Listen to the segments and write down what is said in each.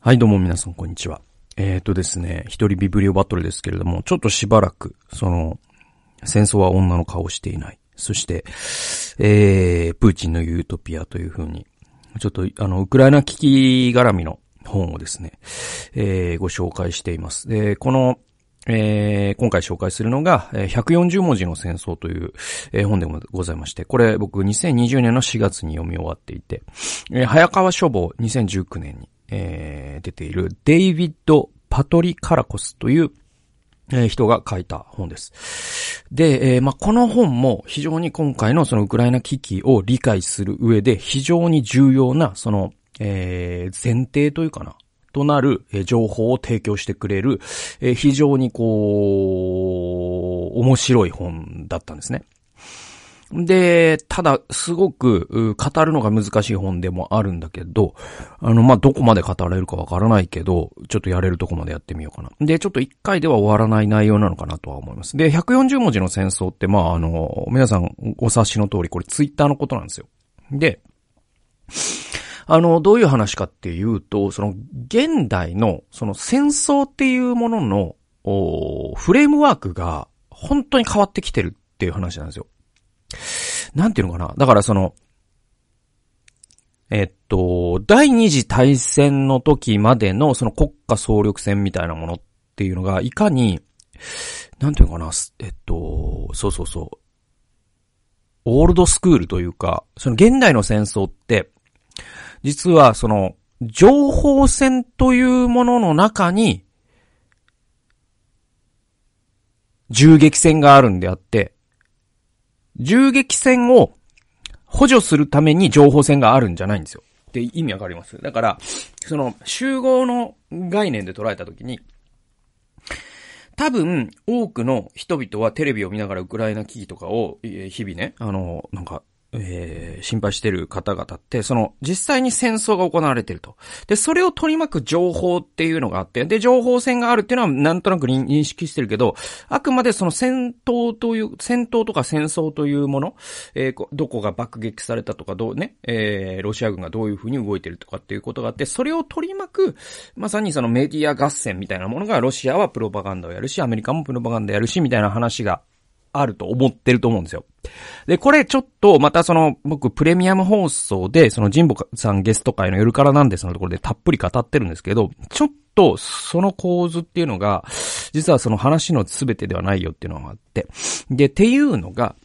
はい、どうも皆さん、こんにちは。えっ、ー、とですね、一人ビブリオバトルですけれども、ちょっとしばらく、その、戦争は女の顔をしていない。そして、えー、プーチンのユートピアというふうに、ちょっと、あの、ウクライナ危機絡みの本をですね、えー、ご紹介しています。で、この、えー、今回紹介するのが、140文字の戦争という、本でもございまして、これ僕2020年の4月に読み終わっていて、早川書房2019年に、えー、出ているデイビッド・パトリ・カラコスという、えー、人が書いた本です。で、えー、まあ、この本も非常に今回のそのウクライナ危機を理解する上で非常に重要な、その、えー、前提というかな、となる、情報を提供してくれる、非常にこう、面白い本だったんですね。で、ただ、すごく、語るのが難しい本でもあるんだけど、あの、まあ、どこまで語られるかわからないけど、ちょっとやれるとこまでやってみようかな。で、ちょっと一回では終わらない内容なのかなとは思います。で、140文字の戦争って、まあ、あの、皆さんお察しの通り、これツイッターのことなんですよ。で、あの、どういう話かっていうと、その、現代の、その戦争っていうものの、フレームワークが、本当に変わってきてるっていう話なんですよ。なんていうのかなだからその、えっと、第二次大戦の時までのその国家総力戦みたいなものっていうのが、いかに、なんていうのかなえっと、そうそうそう。オールドスクールというか、その現代の戦争って、実はその、情報戦というものの中に、銃撃戦があるんであって、銃撃戦を補助するために情報戦があるんじゃないんですよ。って意味わかります？だから、その集合の概念で捉えたときに、多分、多くの人々はテレビを見ながらウクライナ危機とかを、日々ね、あの、なんか、えー、心配してる方々って、その、実際に戦争が行われてると。で、それを取り巻く情報っていうのがあって、で、情報戦があるっていうのはなんとなく認識してるけど、あくまでその戦闘という、戦闘とか戦争というもの、えー、どこが爆撃されたとか、どうね、えー、ロシア軍がどういうふうに動いてるとかっていうことがあって、それを取り巻く、まさにそのメディア合戦みたいなものが、ロシアはプロパガンダをやるし、アメリカもプロパガンダやるし、みたいな話があると思ってると思うんですよ。で、これちょっと、またその、僕、プレミアム放送で、その、ジンボさんゲスト会の夜からなんですのところでたっぷり語ってるんですけど、ちょっと、その構図っていうのが、実はその話の全てではないよっていうのがあって。で、っていうのが、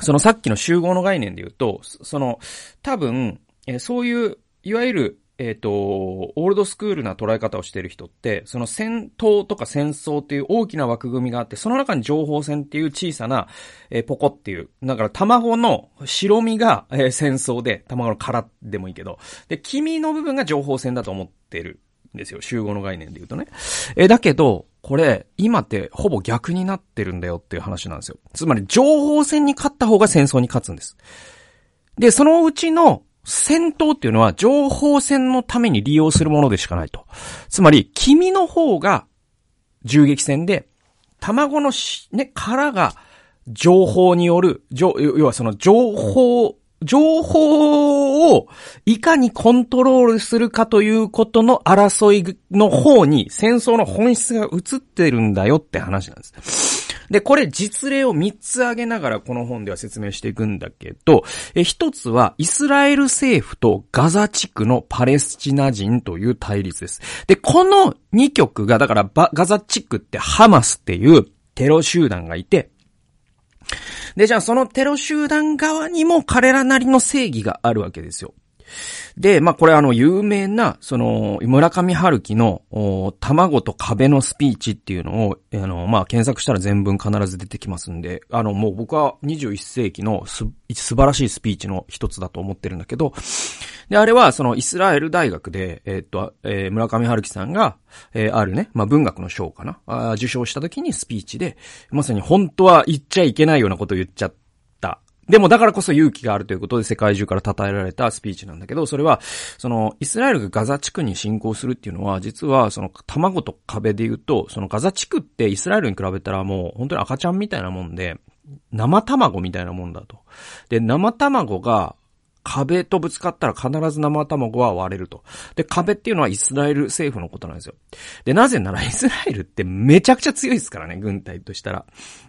そのさっきの集合の概念で言うと、その、多分、えそういう、いわゆる、えっ、ー、と、オールドスクールな捉え方をしている人って、その戦闘とか戦争っていう大きな枠組みがあって、その中に情報戦っていう小さな、えー、ポコっていう、だから卵の白身が、えー、戦争で、卵の殻でもいいけど、で、黄身の部分が情報戦だと思ってるんですよ。集合の概念で言うとね。えー、だけど、これ、今ってほぼ逆になってるんだよっていう話なんですよ。つまり、情報戦に勝った方が戦争に勝つんです。で、そのうちの戦闘っていうのは情報戦のために利用するものでしかないと。つまり、君の方が銃撃戦で、卵のし、ね、殻が情報による、要はその情報情報をいかにコントロールするかということの争いの方に戦争の本質が映ってるんだよって話なんです。で、これ実例を3つ挙げながらこの本では説明していくんだけど、え、一つはイスラエル政府とガザ地区のパレスチナ人という対立です。で、この2曲が、だからガザ地区ってハマスっていうテロ集団がいて、で、じゃあそのテロ集団側にも彼らなりの正義があるわけですよ。で、まあ、これあの、有名な、その、村上春樹の、卵と壁のスピーチっていうのを、あの、まあ、検索したら全文必ず出てきますんで、あの、もう僕は21世紀のす、素晴らしいスピーチの一つだと思ってるんだけど、で、あれは、その、イスラエル大学で、えー、っと、えー、村上春樹さんが、えー、あるね、まあ、文学の賞かなあ、受賞した時にスピーチで、まさに本当は言っちゃいけないようなことを言っちゃってでもだからこそ勇気があるということで世界中から称えられたスピーチなんだけど、それは、その、イスラエルがガザ地区に侵攻するっていうのは、実は、その、卵と壁で言うと、そのガザ地区ってイスラエルに比べたらもう、本当に赤ちゃんみたいなもんで、生卵みたいなもんだと。で、生卵が、壁とぶつかったら必ず生卵は割れると。で、壁っていうのはイスラエル政府のことなんですよ。で、なぜなら イスラエルってめちゃくちゃ強いですからね、軍隊としたら。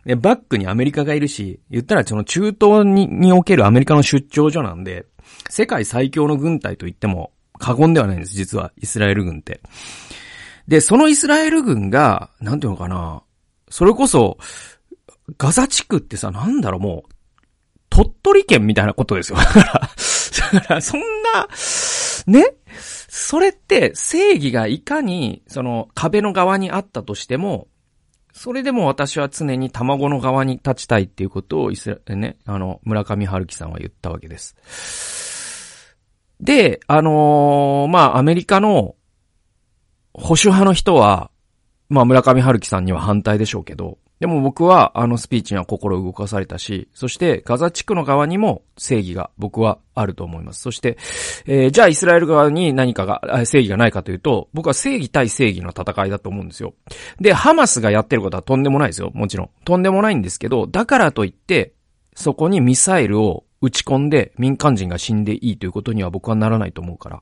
で、バックにアメリカがいるし、言ったらその中東ににおけるアメリカの出張所なんで、世界最強の軍隊と言っても過言ではないんです、実は、イスラエル軍って。で、そのイスラエル軍が、なんていうのかな、それこそ、ガザ地区ってさ、なんだろう、もう、鳥取県みたいなことですよ。だから、そんな、ね？それって正義がいかに、その壁の側にあったとしても、それでも私は常に卵の側に立ちたいっていうことをイスラ、ね、あの、村上春樹さんは言ったわけです。で、あのー、まあ、アメリカの保守派の人は、まあ、村上春樹さんには反対でしょうけど、でも僕はあのスピーチには心動かされたし、そしてガザ地区の側にも正義が僕はあると思います。そして、えー、じゃあイスラエル側に何かが、正義がないかというと、僕は正義対正義の戦いだと思うんですよ。で、ハマスがやってることはとんでもないですよ。もちろん。とんでもないんですけど、だからといって、そこにミサイルを撃ち込んで民間人が死んでいいということには僕はならないと思うから。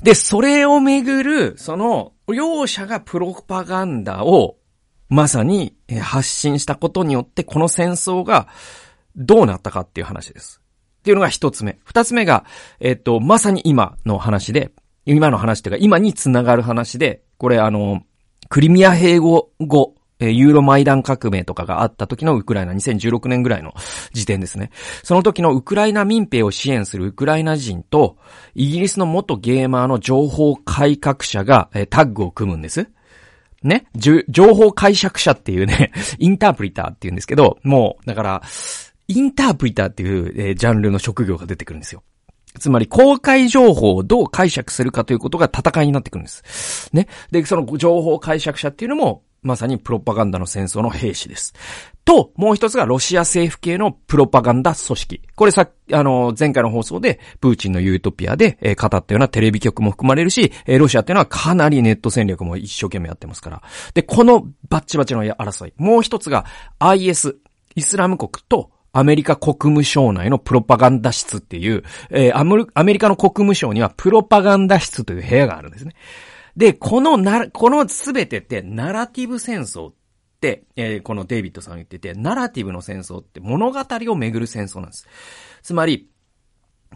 で、それをめぐる、その、両者がプロパガンダをまさに発信したことによってこの戦争がどうなったかっていう話です。っていうのが一つ目。二つ目が、えっ、と、まさに今の話で、今の話っていうか今につながる話で、これあの、クリミア併合後、ユーロマイダン革命とかがあった時のウクライナ、2016年ぐらいの時点ですね。その時のウクライナ民兵を支援するウクライナ人と、イギリスの元ゲーマーの情報改革者がタッグを組むんです。ね、情報解釈者っていうね、インタープリターっていうんですけど、もう、だから、インタープリターっていう、えー、ジャンルの職業が出てくるんですよ。つまり、公開情報をどう解釈するかということが戦いになってくるんです。ね。で、その情報解釈者っていうのも、まさにプロパガンダの戦争の兵士です。と、もう一つがロシア政府系のプロパガンダ組織。これさ、あの、前回の放送で、プーチンのユートピアで、えー、語ったようなテレビ局も含まれるし、えー、ロシアっていうのはかなりネット戦略も一生懸命やってますから。で、このバッチバチの争い。もう一つが IS、イスラム国とアメリカ国務省内のプロパガンダ室っていう、えー、アメリカの国務省にはプロパガンダ室という部屋があるんですね。で、このな、このすべてってナラティブ戦争って、えー、このデイビッドさん言ってて、ナラティブの戦争って物語をめぐる戦争なんです。つまり、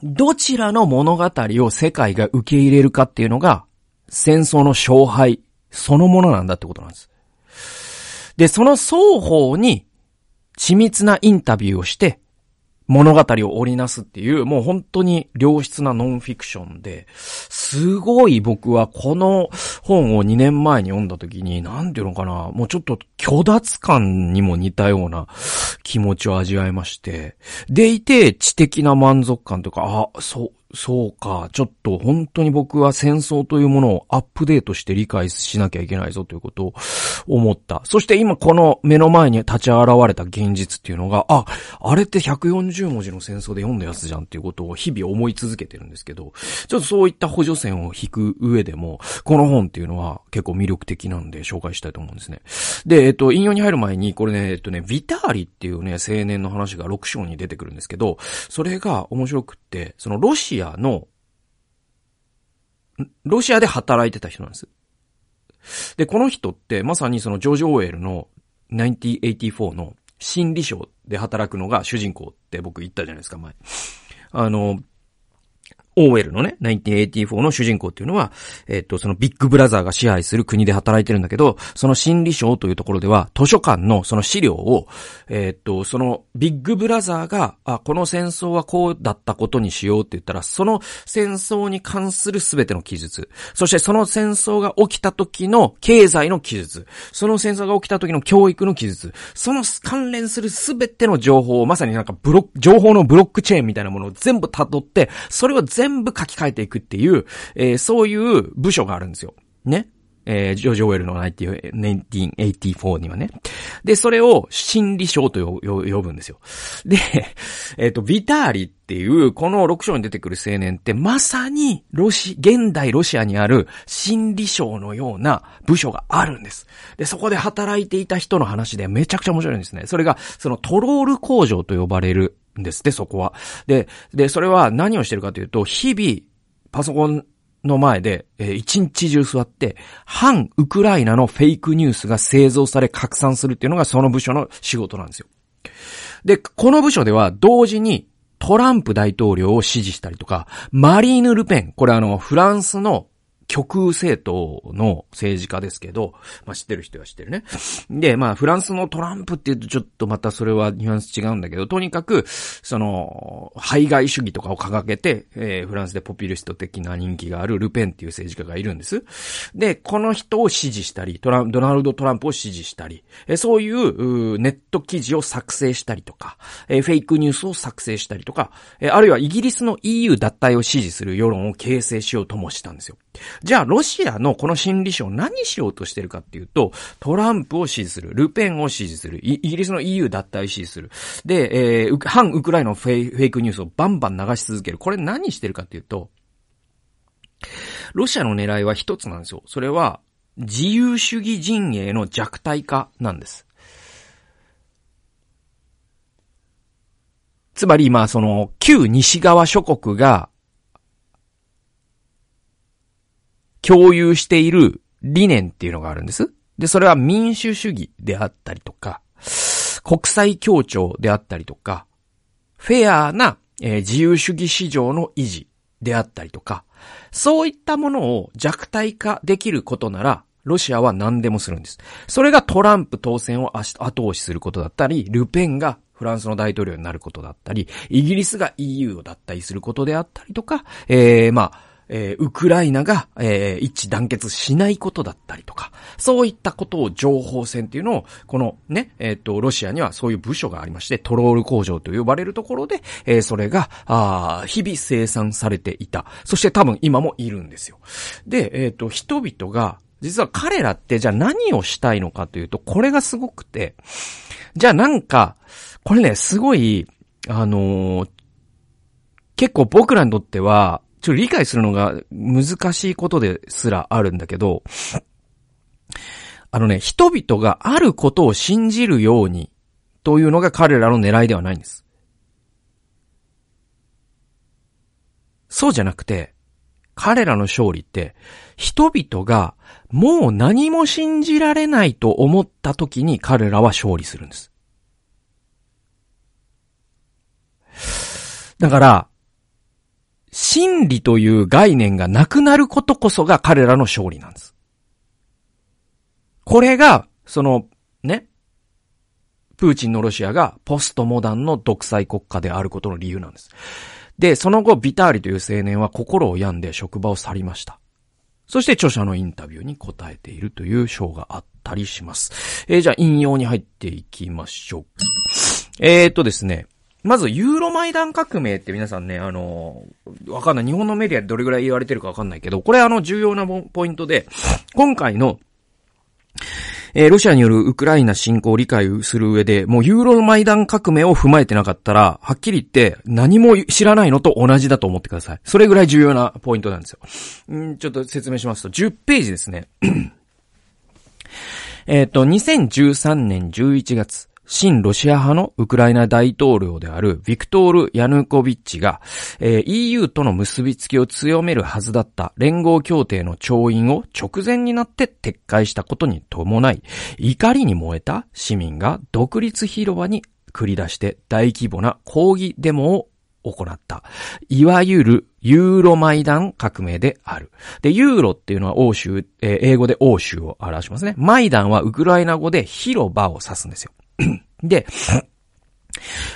どちらの物語を世界が受け入れるかっていうのが、戦争の勝敗そのものなんだってことなんです。で、その双方に緻密なインタビューをして、物語を織りなすっていう、もう本当に良質なノンフィクションで、すごい僕はこの本を2年前に読んだ時に、なんていうのかな、もうちょっと虚脱感にも似たような気持ちを味わいまして、でいて知的な満足感というか、あ、そう、そうか。ちょっと本当に僕は戦争というものをアップデートして理解しなきゃいけないぞということを思った。そして今この目の前に立ち現れた現実っていうのが、あ、あれって140文字の戦争で読んだやつじゃんっていうことを日々思い続けてるんですけど、ちょっとそういった補助線を引く上でも、この本っていうのは結構魅力的なんで紹介したいと思うんですね。で、えっと、引用に入る前に、これね、えっとね、ビターリっていうね、青年の話が6章に出てくるんですけど、それが面白くって、そのロシアアの、ロシアで働いてた人なんです。で、この人ってまさにそのジョージ・オーエルの1984の心理賞で働くのが主人公って僕言ったじゃないですか、前。あの、オーウェルのね、1984の主人公っていうのは、えっと、そのビッグブラザーが支配する国で働いてるんだけど、その心理省というところでは、図書館のその資料を、えっと、そのビッグブラザーが、あ、この戦争はこうだったことにしようって言ったら、その戦争に関するすべての記述、そしてその戦争が起きた時の経済の記述、その戦争が起きた時の教育の記述、その関連するすべての情報を、まさになんかブロック、情報のブロックチェーンみたいなものを全部辿って、それを全全部書き換えていくっていう、えー、そういう部署があるんですよ。ね。えー、ジョージ・オウェルの1984にはね。で、それを心理賞と呼ぶんですよ。で、えっ、ー、と、ビターリっていう、この6章に出てくる青年って、まさに、ロシ、現代ロシアにある心理賞のような部署があるんです。で、そこで働いていた人の話でめちゃくちゃ面白いんですね。それが、そのトロール工場と呼ばれる、んですって、そこは。で、で、それは何をしてるかというと、日々、パソコンの前で、えー、一日中座って、反ウクライナのフェイクニュースが製造され拡散するっていうのがその部署の仕事なんですよ。で、この部署では同時にトランプ大統領を支持したりとか、マリーヌ・ルペン、これあの、フランスの極右政党の政治家ですけど、まあ知ってる人は知ってるね。で、まあフランスのトランプって言うとちょっとまたそれはニュアンス違うんだけど、とにかく、その、排外主義とかを掲げて、えー、フランスでポピュリスト的な人気があるルペンっていう政治家がいるんです。で、この人を支持したり、トラン、ドナルド・トランプを支持したり、えー、そういうネット記事を作成したりとか、えー、フェイクニュースを作成したりとか、えー、あるいはイギリスの EU 脱退を支持する世論を形成しようともしたんですよ。じゃあ、ロシアのこの心理書何しようとしてるかっていうと、トランプを支持する、ルペンを支持する、イギリスの EU 脱退支持する。で、えー、反ウクライナのフェイフェイクニュースをバンバン流し続ける。これ何してるかっていうと、ロシアの狙いは一つなんですよ。それは、自由主義陣営の弱体化なんです。つまり、まあ、その、旧西側諸国が共有している理念っていうのがあるんです。で、それは民主主義であったりとか、国際協調であったりとか、フェアな、えー、自由主義市場の維持であったりとか、そういったものを弱体化できることなら、ロシアは何でもするんです。それがトランプ当選を後押しすることだったり、ルペンがフランスの大統領になることだったり、イギリスが EU を脱退することであったりとか、えー、まあ、えー、ウクライナが、えー、一致団結しないことだったりとか、そういったことを情報戦っていうのを、このね、えっ、と、ロシアにはそういう部署がありまして、トロール工場と呼ばれるところで、えー、それが、あ日々生産されていた。そして多分今もいるんですよ。で、えっ、と、人々が、実は彼らってじゃあ何をしたいのかというと、これがすごくて、じゃあなんか、これね、すごい、あのー、結構僕らにとっては、ちょっと理解するのが難しいことですらあるんだけど、あのね、人々があることを信じるようにというのが彼らの狙いではないんです。そうじゃなくて、彼らの勝利って、人々がもう何も信じられないと思った時に彼らは勝利するんです。だから、真理という概念がなくなることこそが彼らの勝利なんです。これが、その、ね、プーチンのロシアがポストモダンの独裁国家であることの理由なんです。で、その後、ビターリという青年は心を病んで職場を去りました。そして著者のインタビューに答えているという章があったりします。えー、じゃあ引用に入っていきましょう。えーとですね、まず、ユーロマイダン革命って皆さんね、あの、わかんない。日本のメディアでどれぐらい言われてるかわかんないけど、これあの、重要なポイントで、今回の、えー、ロシアによるウクライナ侵攻を理解する上で、もうユーロマイダン革命を踏まえてなかったら、はっきり言って何も知らないのと同じだと思ってください。それぐらい重要なポイントなんですよ。んちょっと説明しますと、10ページですね。えっと、2013年11月、新ロシア派のウクライナ大統領であるビクトール・ヤヌコビッチが、えー、EU との結びつきを強めるはずだった連合協定の調印を直前になって撤回したことに伴い、怒りに燃えた市民が独立広場に繰り出して大規模な抗議デモを行った。いわゆるユーロマイダン革命である。で、ユーロっていうのは欧州、えー、英語で欧州を表しますね。マイダンはウクライナ語で広場を指すんですよ。で、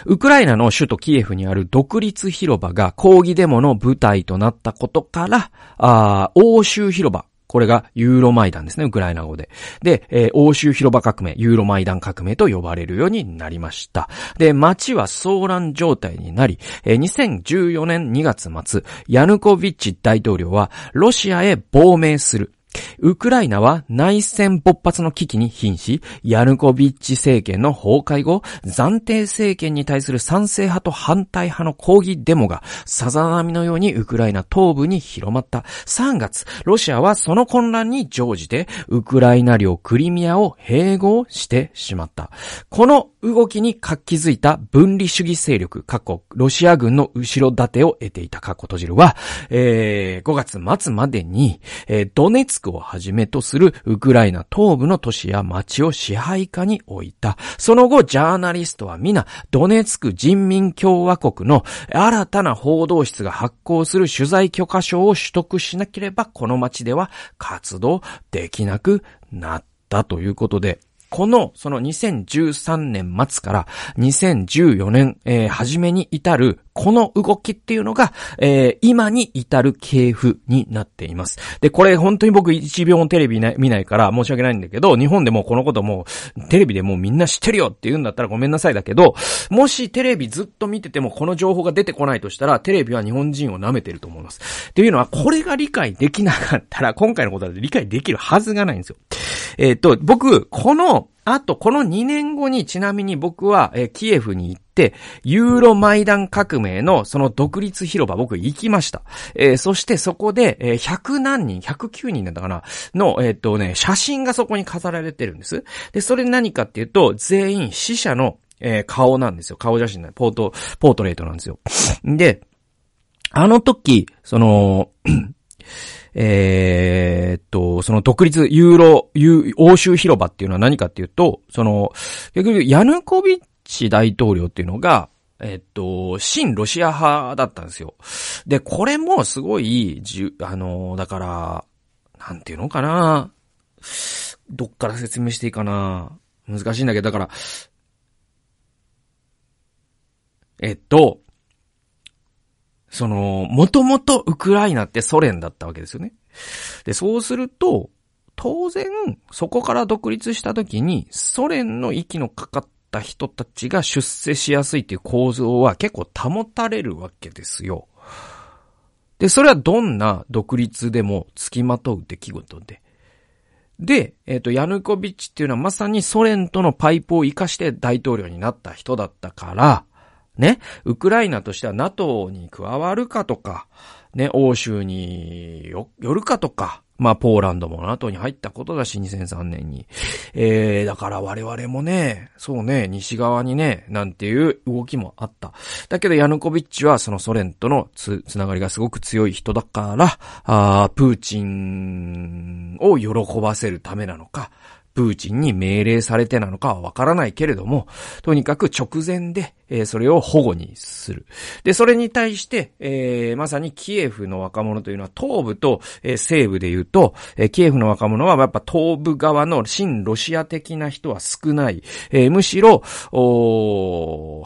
ウクライナの首都キエフにある独立広場が抗議デモの舞台となったことから、あ欧州広場。これがユーロマイダンですね、ウクライナ語で。で、えー、欧州広場革命、ユーロマイダン革命と呼ばれるようになりました。で、街は騒乱状態になり、えー、2014年2月末、ヤヌコビッチ大統領はロシアへ亡命する。ウクライナは内戦勃発の危機に瀕し、ヤヌコビッチ政権の崩壊後、暫定政権に対する賛成派と反対派の抗議デモが、さざ波のようにウクライナ東部に広まった。3月、ロシアはその混乱に乗じて、ウクライナ領クリミアを併合してしまった。この動きに活気づいた分離主義勢力、過去、ロシア軍の後ろ盾を得ていた過去閉じるは、えー、5月末までに、えー、ドネツクをはじめとするウクライナ東部の都市や町を支配下に置いた。その後、ジャーナリストは皆、ドネツク人民共和国の新たな報道室が発行する取材許可証を取得しなければ、この町では活動できなくなったということで、この、その2013年末から2014年、えー、初めに至る、この動きっていうのが、えー、今に至る系譜になっています。で、これ本当に僕1秒もテレビ見ないから申し訳ないんだけど、日本でもこのこともテレビでもうみんな知ってるよって言うんだったらごめんなさいだけど、もしテレビずっと見ててもこの情報が出てこないとしたら、テレビは日本人を舐めてると思います。っていうのは、これが理解できなかったら、今回のことは理解できるはずがないんですよ。えっ、ー、と、僕、この、あと、この2年後にちなみに僕は、えー、キエフに行って、ユーロマイダン革命のその独立広場僕行きました。えー、そしてそこで、えー、100何人、109人だったかなの、えっ、とね、写真がそこに飾られてるんです。で、それ何かっていうと、全員死者の、え、顔なんですよ。顔写真なポート、ポートレートなんですよ。で、あの時、その、えー、っと、その独立、ユーロ、ユ欧州広場っていうのは何かっていうと、その、結局、ヤヌコビッチ大統領っていうのが、えっと、新ロシア派だったんですよ。で、これもすごい、じゅ、あの、だから、なんていうのかなどっから説明していいかな難しいんだけど、だから、えっと、その、もともとウクライナってソ連だったわけですよね。で、そうすると、当然、そこから独立した時に、ソ連の息のかかった人たちが出世しやすいっていう構造は結構保たれるわけですよ。で、それはどんな独立でも付きまとう出来事で。で、えっ、ー、と、ヤヌコビッチっていうのはまさにソ連とのパイプを活かして大統領になった人だったから、ね、ウクライナとしては NATO に加わるかとか、ね、欧州によ、よるかとか、まあ、ポーランドも NATO に入ったことだし、2003年に。えー、だから我々もね、そうね、西側にね、なんていう動きもあった。だけど、ヤヌコビッチはそのソ連とのつ、つながりがすごく強い人だから、あープーチンを喜ばせるためなのか、プーチンに命令されてなのかはわからないけれども、とにかく直前で、えー、それを保護にする。で、それに対して、えー、まさにキエフの若者というのは東部と、えー、西部で言うと、え、キエフの若者はやっぱ東部側の新ロシア的な人は少ない。え、むしろ、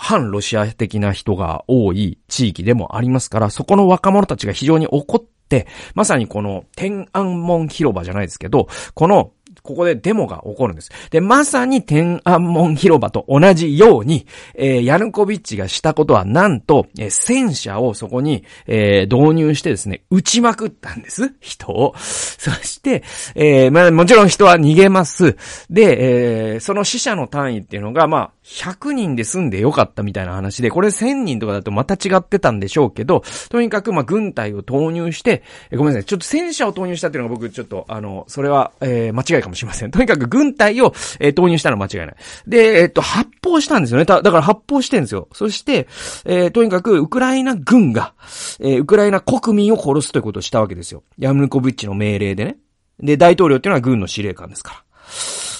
反ロシア的な人が多い地域でもありますから、そこの若者たちが非常に怒って、まさにこの天安門広場じゃないですけど、このここでデモが起こるんです。で、まさに天安門広場と同じように、えー、ヤヌコビッチがしたことは、なんと、えー、戦車をそこに、えー、導入してですね、撃ちまくったんです。人を。そして、えー、まあ、もちろん人は逃げます。で、えー、その死者の単位っていうのが、まあ、100人で済んでよかったみたいな話で、これ1000人とかだとまた違ってたんでしょうけど、とにかくまあ軍隊を投入して、えごめんなさい、ちょっと戦車を投入したっていうのが僕ちょっと、あの、それは、えー、間違いかもしれません。とにかく軍隊を、えー、投入したのは間違いない。で、えっと、発砲したんですよね。だから発砲してんですよ。そして、えー、とにかくウクライナ軍が、えー、ウクライナ国民を殺すということをしたわけですよ。ヤムヌコビッチの命令でね。で、大統領っていうのは軍の司令官ですから。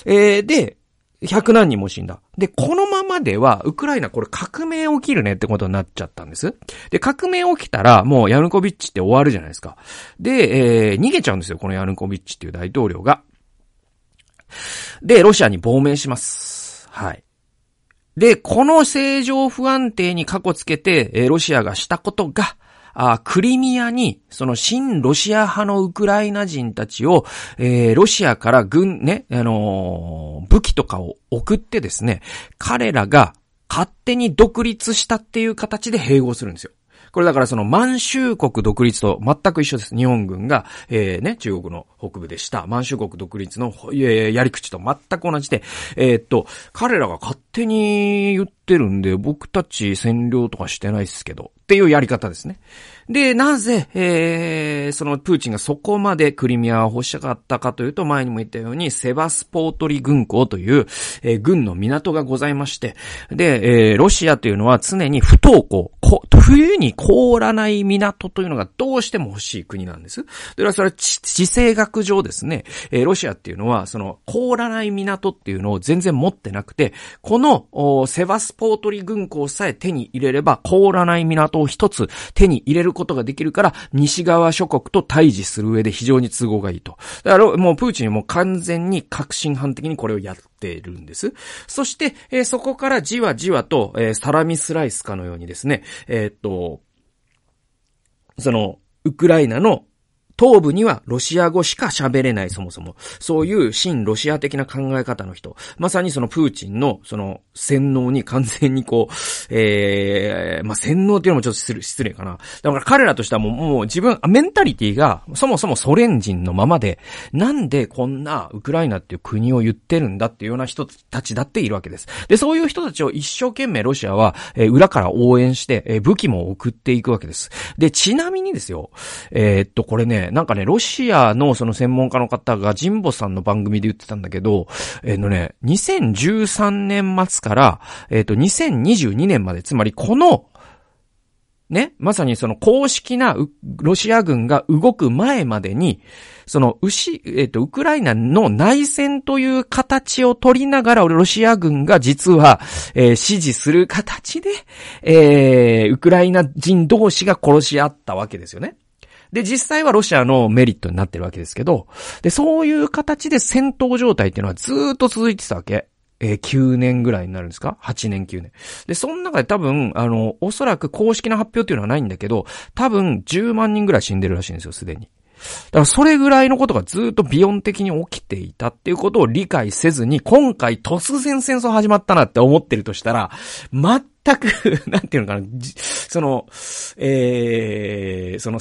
えー、で、100何人も死んだ。で、このままでは、ウクライナこれ革命起きるねってことになっちゃったんです。で、革命起きたら、もうヤヌコビッチって終わるじゃないですか。で、えー、逃げちゃうんですよ、このヤヌコビッチっていう大統領が。で、ロシアに亡命します。はい。で、この政情不安定に過去つけて、えー、ロシアがしたことが、あクリミアに、その新ロシア派のウクライナ人たちを、えー、ロシアから軍、ね、あのー、武器とかを送ってですね、彼らが勝手に独立したっていう形で併合するんですよ。これだからその満州国独立と全く一緒です。日本軍が、えー、ね、中国の北部でした。満州国独立の、えー、やり口と全く同じで、えー、っと、彼らが勝手に言ってるんで、僕たち占領とかしてないっすけど、っていうやり方ですね。で、なぜ、えー、そのプーチンがそこまでクリミアを欲しかったかというと、前にも言ったように、セバスポートリ軍港という、えー、軍の港がございまして、で、えー、ロシアというのは常に不登校、冬に凍らない港というのがどうしても欲しい国なんです。で、それは地政学上ですね、えー、ロシアっていうのは、その凍らない港っていうのを全然持ってなくて、このセバスポートリ軍港さえ手に入れれば凍らない港を一つ手に入れることができるから、西側諸国と対峙する上で非常に都合がいいと。だからもうプーチンも完全に革新犯的にこれをやっているんです。そして、えー、そこからじわじわと、えー、サラミスライスかのようにですね、えー、っと、その、ウクライナの東部にはロシア語しか喋れない、そもそも。そういう新ロシア的な考え方の人。まさにそのプーチンの、その、洗脳に完全にこう、ええー、まあ、洗脳っていうのもちょっと失礼失礼かな。だから彼らとしてはもう、もう自分、メンタリティが、そもそもソ連人のままで、なんでこんなウクライナっていう国を言ってるんだっていうような人たちだっているわけです。で、そういう人たちを一生懸命ロシアは、えー、裏から応援して、えー、武器も送っていくわけです。で、ちなみにですよ、えー、っと、これね、なんかね、ロシアのその専門家の方がジンボさんの番組で言ってたんだけど、えっ、ー、とね、2013年末から、えっ、ー、と、2022年まで、つまりこの、ね、まさにその公式なロシア軍が動く前までに、その、牛、えっ、ー、と、ウクライナの内戦という形を取りながら、ロシア軍が実は、えー、支持する形で、えー、ウクライナ人同士が殺し合ったわけですよね。で、実際はロシアのメリットになってるわけですけど、で、そういう形で戦闘状態っていうのはずっと続いてたわけ。えー、9年ぐらいになるんですか ?8 年9年。で、その中で多分、あの、おそらく公式な発表っていうのはないんだけど、多分10万人ぐらい死んでるらしいんですよ、すでに。だからそれぐらいのことがずっとビヨン的に起きていたっていうことを理解せずに、今回突然戦争始まったなって思ってるとしたら、全く なんていうのかな、その、えー、その、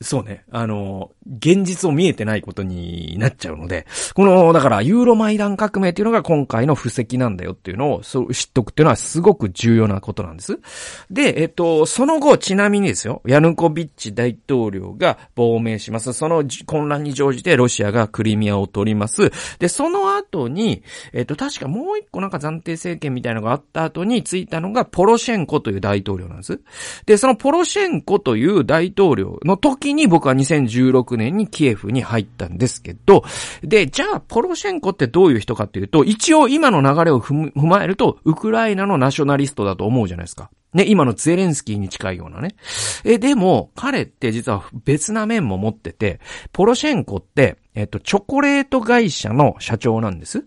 そうね。あの、現実を見えてないことになっちゃうので、この、だから、ユーロマイダン革命っていうのが今回の布石なんだよっていうのを、そう知っとくっていうのはすごく重要なことなんです。で、えっと、その後、ちなみにですよ、ヤヌコビッチ大統領が亡命します。その混乱に乗じてロシアがクリミアを取ります。で、その後に、えっと、確かもう一個なんか暫定政権みたいなのがあった後についたのが、ポロシェンコという大統領なんです。で、そのポロシェンコという大統領の時時に僕は2016年にキエフに入ったんですけど、で、じゃあ、ポロシェンコってどういう人かっていうと、一応今の流れを踏まえると、ウクライナのナショナリストだと思うじゃないですか。ね、今のゼレンスキーに近いようなね。え、でも、彼って実は別な面も持ってて、ポロシェンコって、えっと、チョコレート会社の社長なんです。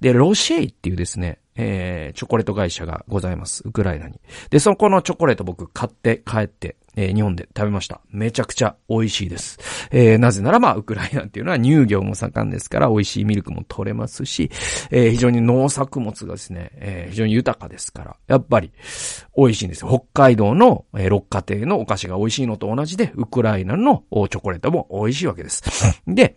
で、ロシェイっていうですね、えー、チョコレート会社がございます。ウクライナに。で、そこのチョコレート僕買って帰って、えー、日本で食べました。めちゃくちゃ美味しいです。えー、なぜならば、ウクライナっていうのは乳業も盛んですから、美味しいミルクも取れますし、えー、非常に農作物がですね、えー、非常に豊かですから、やっぱり美味しいんですよ。北海道の、えー、六花亭のお菓子が美味しいのと同じで、ウクライナのチョコレートも美味しいわけです。で、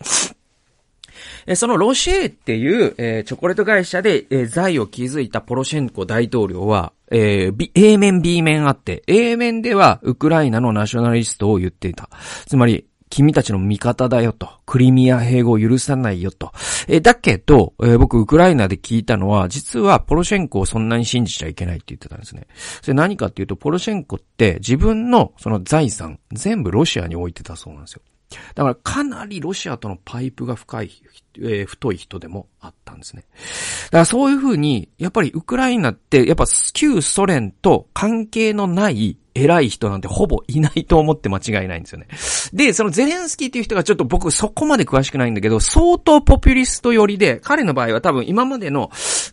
そのロシェっていう、え、チョコレート会社で、え、財を築いたポロシェンコ大統領は、えー、A 面 B 面あって、A 面ではウクライナのナショナリストを言っていた。つまり、君たちの味方だよと。クリミア併合を許さないよと。えだけど、えー、僕、ウクライナで聞いたのは、実はポロシェンコをそんなに信じちゃいけないって言ってたんですね。それ何かっていうと、ポロシェンコって自分のその財産、全部ロシアに置いてたそうなんですよ。だからかなりロシアとのパイプが深い、えー、太い人でもあったんですね。だからそういうふうに、やっぱりウクライナって、やっぱ旧ソ連と関係のない偉い人なんてほぼいないと思って間違いないんですよね。で、そのゼレンスキーっていう人がちょっと僕そこまで詳しくないんだけど、相当ポピュリスト寄りで、彼の場合は多分今までの、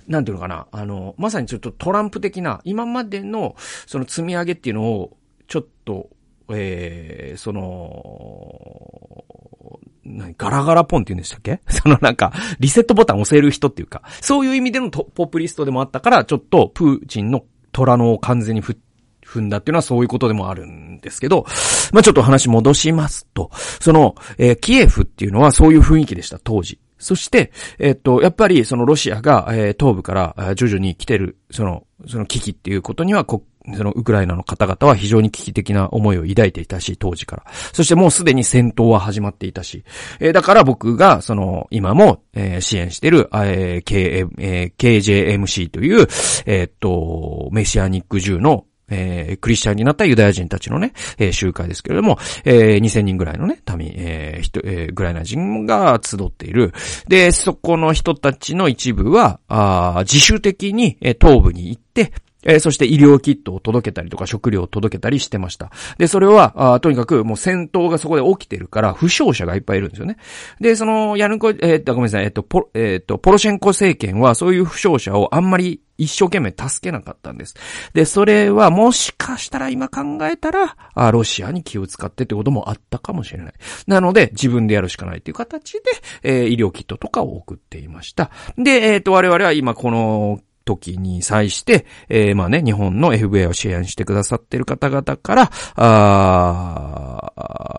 なんていうのかな、あの、まさにちょっとトランプ的な、今までのその積み上げっていうのを、ちょっとえー、その、何、ガラガラポンって言うんでしたっけ？そのなんか、リセットボタン押せる人っていうか、そういう意味でのポップリストでもあったから、ちょっとプーチンの虎のを完全に踏んだっていうのはそういうことでもあるんですけど、まあちょっと話戻しますと、その、えー、キエフっていうのはそういう雰囲気でした、当時。そして、えっと、やっぱりそのロシアが、えー、東部から徐々に来てる、その、その危機っていうことには、こそのウクライナの方々は非常に危機的な思いを抱いていたし、当時から。そしてもうすでに戦闘は始まっていたし。えー、だから僕が、その、今も、えー、支援している、えー K えー、KJMC という、えー、っと、メシアニック銃の、えー、クリスチャンになったユダヤ人たちのね、えー、集会ですけれども、えー、2000人ぐらいのね、民、えー、人、えー、ウクライナ人が集っている。で、そこの人たちの一部は、あ自主的に、えー、東部に行って、えー、そして医療キットを届けたりとか食料を届けたりしてました。で、それは、あとにかくもう戦闘がそこで起きてるから、負傷者がいっぱいいるんですよね。で、その、ヤヌコ、えー、っと、ごめんなさい、えっと、ポ、えー、っと、ポロシェンコ政権はそういう負傷者をあんまり一生懸命助けなかったんです。で、それはもしかしたら今考えたら、あロシアに気を使ってってこともあったかもしれない。なので、自分でやるしかないっていう形で、えー、医療キットとかを送っていました。で、えっ、と、我々は今この、時に際して、えー、まあね、日本の FBA を支援してくださってる方々から、あ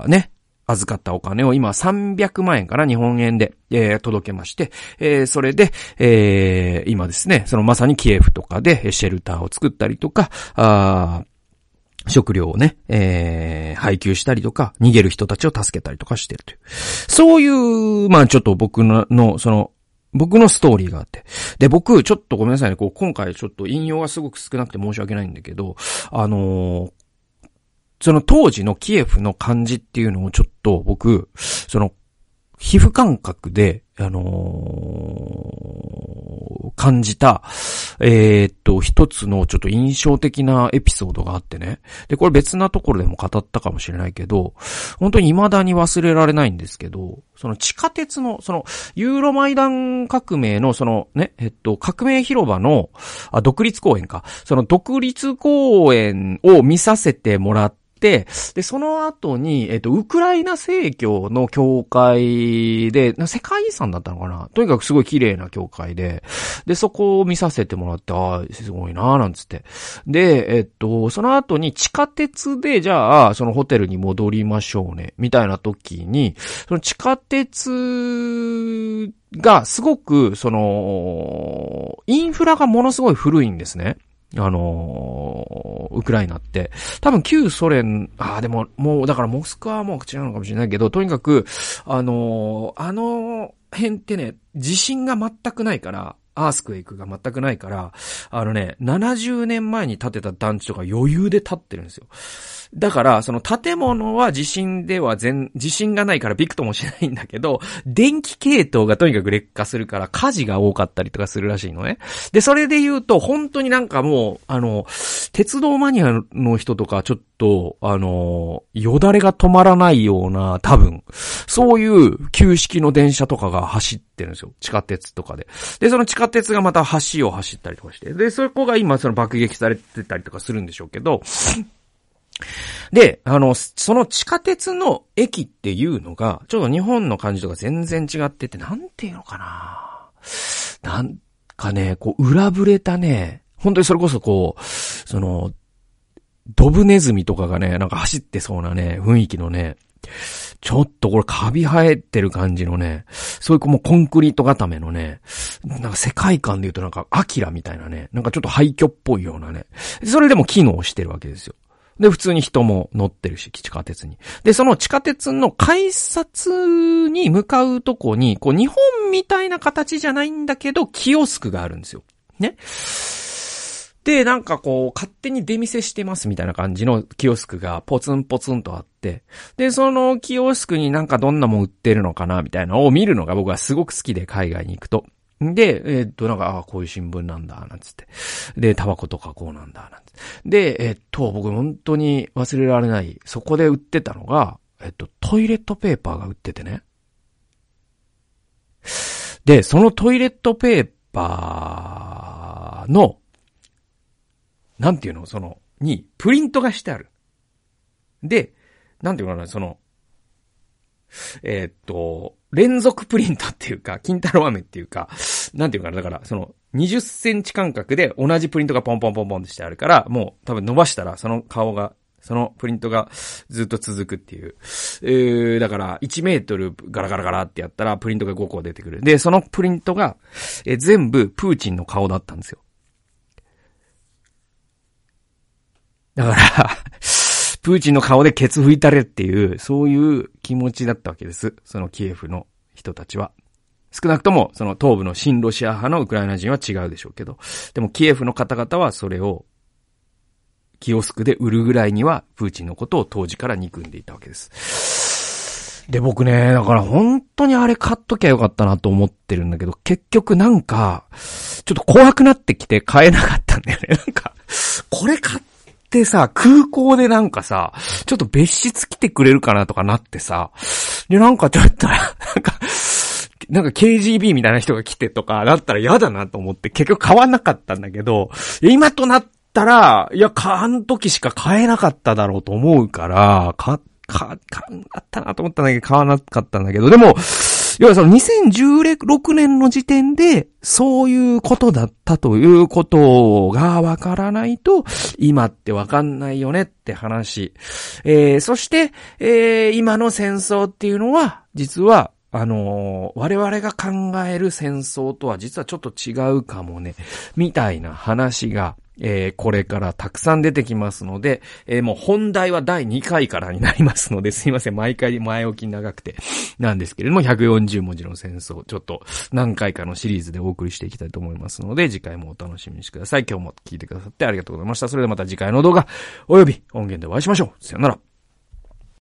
ね、預かったお金を今300万円から日本円で、えー、届けまして、えー、それで、えー、今ですね、そのまさにキエフとかでシェルターを作ったりとか、あ食料をね、えー、配給したりとか、逃げる人たちを助けたりとかしてるという。そういう、まあちょっと僕の、のその、僕のストーリーがあって。で、僕、ちょっとごめんなさいね。こう、今回ちょっと引用がすごく少なくて申し訳ないんだけど、あのー、その当時のキエフの感じっていうのをちょっと僕、その、皮膚感覚で、あのー、感じた、えー、っと、一つのちょっと印象的なエピソードがあってね。で、これ別なところでも語ったかもしれないけど、本当に未だに忘れられないんですけど、その地下鉄の、その、ユーロマイダン革命の、そのね、えっと、革命広場の、あ、独立公園か。その独立公園を見させてもらって、で、その後に、えっと、ウクライナ正教の教会で、世界遺産だったのかな？とにかくすごい綺麗な教会で、で、そこを見させてもらって、ああ、すごいなーなんつって。で、えっと、その後に地下鉄で、じゃあ、そのホテルに戻りましょうね、みたいな時に、その地下鉄がすごく、その、インフラがものすごい古いんですね。あのー、ウクライナって。多分旧ソ連、ああ、でも、もう、だからモスクワはもう違うのかもしれないけど、とにかく、あのー、あの辺ってね、地震が全くないから、アースクエイクが全くないから、あのね、70年前に建てた団地とか余裕で建ってるんですよ。だから、その建物は地震では全、地震がないからビクともしないんだけど、電気系統がとにかく劣化するから火事が多かったりとかするらしいのね。で、それで言うと、本当になんかもう、あの、鉄道マニアの人とかちょっと、あの、よだれが止まらないような、多分、そういう旧式の電車とかが走ってるんですよ。地下鉄とかで。で、その地下鉄がまた橋を走ったりとかして。で、そこが今その爆撃されてたりとかするんでしょうけど、で、あの、その地下鉄の駅っていうのが、ちょっと日本の感じとか全然違ってて、なんていうのかななんかね、こう、裏ぶれたね、本当にそれこそこう、その、ドブネズミとかがね、なんか走ってそうなね、雰囲気のね、ちょっとこれカビ生えてる感じのね、そういうもうコンクリート固めのね、なんか世界観で言うとなんかアキラみたいなね、なんかちょっと廃墟っぽいようなね、それでも機能してるわけですよ。で、普通に人も乗ってるし、地下鉄に。で、その地下鉄の改札に向かうとこに、こう、日本みたいな形じゃないんだけど、キオスクがあるんですよ。ね。で、なんかこう、勝手に出店してますみたいな感じのキオスクがポツンポツンとあって、で、そのキオスクになんかどんなもん売ってるのかなみたいなのを見るのが僕はすごく好きで海外に行くと。で、えー、っと、なんか、ああこういう新聞なんだ、なんつって。で、タバコとかこうなんだ、なんつって。で、えー、っと、僕本当に忘れられない、そこで売ってたのが、えー、っと、トイレットペーパーが売っててね。で、そのトイレットペーパーの、なんていうのその、に、プリントがしてある。で、なんていうのかな、その、えー、っと、連続プリントっていうか、金太郎飴っていうか、なんていうかな、だから、その、20センチ間隔で同じプリントがポンポンポンポンってしてあるから、もう多分伸ばしたらその顔がそのプリントがずっと続くっていう。えー、だから1メートルガラガラガラってやったらプリントが5個出てくる。で、そのプリントが、え、全部プーチンの顔だったんですよ。だからプーチンの顔でケツ拭いたれっていう、そういう気持ちだったわけです。そのキエフの人たちは。少なくとも、その東部の新ロシア派のウクライナ人は違うでしょうけど。でもキエフの方々はそれをキオスクで売るぐらいには、プーチンのことを当時から憎んでいたわけです。で、僕ね、だから本当にあれ買っときゃよかったなと思ってるんだけど、結局なんか、ちょっと怖くなってきて買えなかったんだよね。なんか、これ買ってさ、空港でなんかさ、ちょっと別室来てくれるかなとかなってさ、で、なんかちょっと、なんか、なんか KGB みたいな人が来てとか、だったら嫌だなと思って結局買わなかったんだけど、今となったら、いや、あの時しか買えなかっただろうと思うから、か、か、か、あったなと思ったんだけど、買わなかったんだけど、でも、要はその2016年の時点で、そういうことだったということがわからないと、今ってわかんないよねって話。えー、そして、えー、今の戦争っていうのは、実は、あのー、我々が考える戦争とは実はちょっと違うかもね、みたいな話が、えー、これからたくさん出てきますので、えー、もう本題は第2回からになりますので、すいません、毎回前置き長くてなんですけれども、140文字の戦争、ちょっと何回かのシリーズでお送りしていきたいと思いますので、次回もお楽しみにしてください。今日も聞いてくださってありがとうございました。それではまた次回の動画、および音源でお会いしましょう。さよなら。